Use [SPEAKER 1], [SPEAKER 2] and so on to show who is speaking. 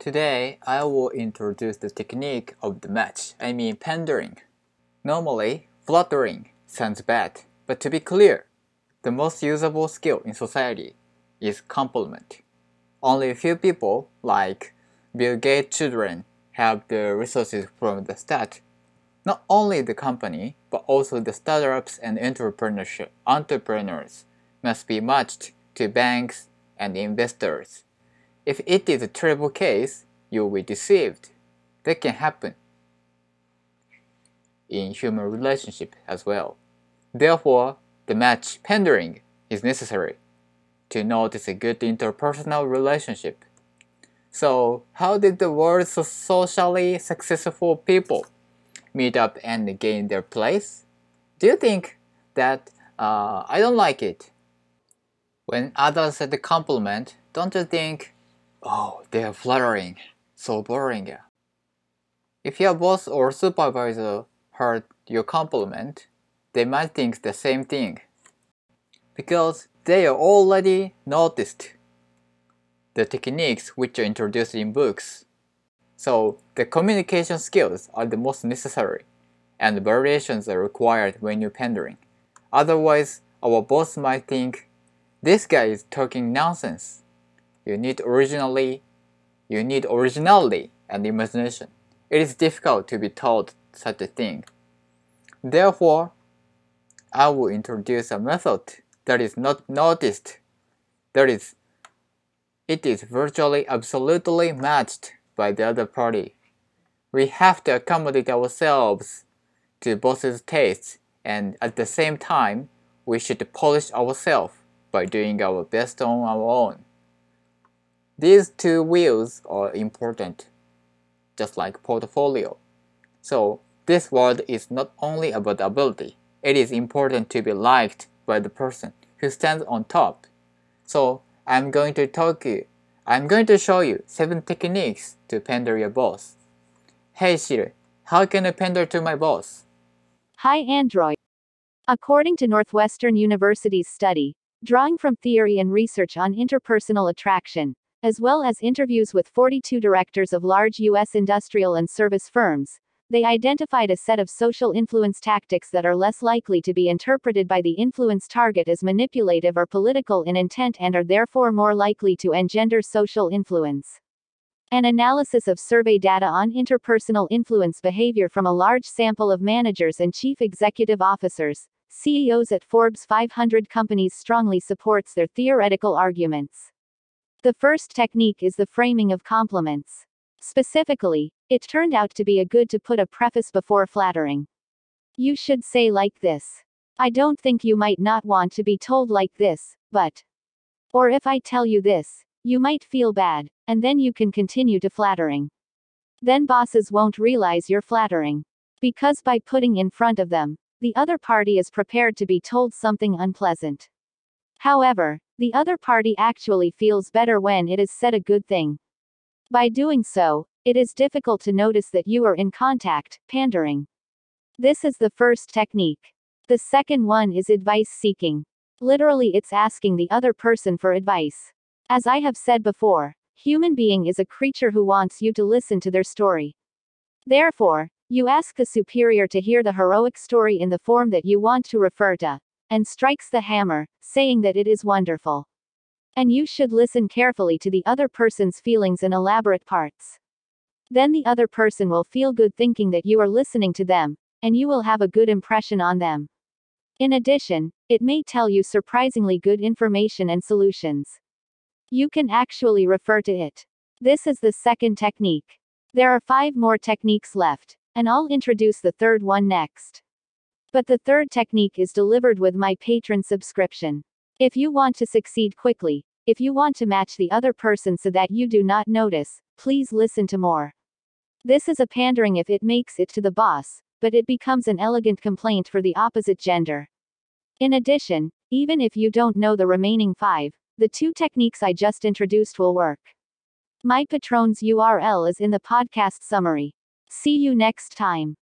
[SPEAKER 1] Today, I will introduce the technique of the match, I mean pandering. Normally, flattering sounds bad, but to be clear, the most usable skill in society is compliment. Only a few people, like Bill Gates' children, have the resources from the start. Not only the company, but also the startups and entrepreneurship entrepreneurs must be matched to banks and investors. If it is a terrible case, you will be deceived. That can happen in human relationship as well. Therefore, the match pandering is necessary to notice a good interpersonal relationship. So, how did the world's socially successful people meet up and gain their place? Do you think that uh, I don't like it? When others say the compliment, don't you think Oh, they are flattering. So boring. If your boss or supervisor heard your compliment, they might think the same thing. Because they are already noticed the techniques which are introduced in books. So the communication skills are the most necessary and variations are required when you're pandering. Otherwise, our boss might think this guy is talking nonsense. You need originally, you need originality and imagination. It is difficult to be taught such a thing. Therefore, I will introduce a method that is not noticed. That is, it is virtually absolutely matched by the other party. We have to accommodate ourselves to boss's tastes and at the same time, we should polish ourselves by doing our best on our own. These two wheels are important, just like portfolio. So this word is not only about ability, it is important to be liked by the person who stands on top. So I'm going to talk you, I'm going to show you seven techniques to pander your boss. Hey Siri, how can I pander to my boss?
[SPEAKER 2] Hi Android. According to Northwestern University's study, drawing from theory and research on interpersonal attraction, as well as interviews with 42 directors of large U.S. industrial and service firms, they identified a set of social influence tactics that are less likely to be interpreted by the influence target as manipulative or political in intent and are therefore more likely to engender social influence. An analysis of survey data on interpersonal influence behavior from a large sample of managers and chief executive officers, CEOs at Forbes 500 companies strongly supports their theoretical arguments. The first technique is the framing of compliments. Specifically, it turned out to be a good to put a preface before flattering. You should say like this. I don't think you might not want to be told like this, but. Or if I tell you this, you might feel bad, and then you can continue to flattering. Then bosses won't realize you're flattering. Because by putting in front of them, the other party is prepared to be told something unpleasant. However, the other party actually feels better when it is said a good thing. By doing so, it is difficult to notice that you are in contact, pandering. This is the first technique. The second one is advice seeking. Literally, it's asking the other person for advice. As I have said before, human being is a creature who wants you to listen to their story. Therefore, you ask the superior to hear the heroic story in the form that you want to refer to and strikes the hammer, saying that it is wonderful. And you should listen carefully to the other person's feelings and elaborate parts. Then the other person will feel good thinking that you are listening to them, and you will have a good impression on them. In addition, it may tell you surprisingly good information and solutions. You can actually refer to it. This is the second technique. There are five more techniques left, and I'll introduce the third one next. But the third technique is delivered with my Patreon subscription. If you want to succeed quickly, if you want to match the other person so that you do not notice, please listen to more. This is a pandering if it makes it to the boss, but it becomes an elegant complaint for the opposite gender. In addition, even if you don't know the remaining five, the two techniques I just introduced will work. My Patreon's URL is in the podcast summary. See you next time.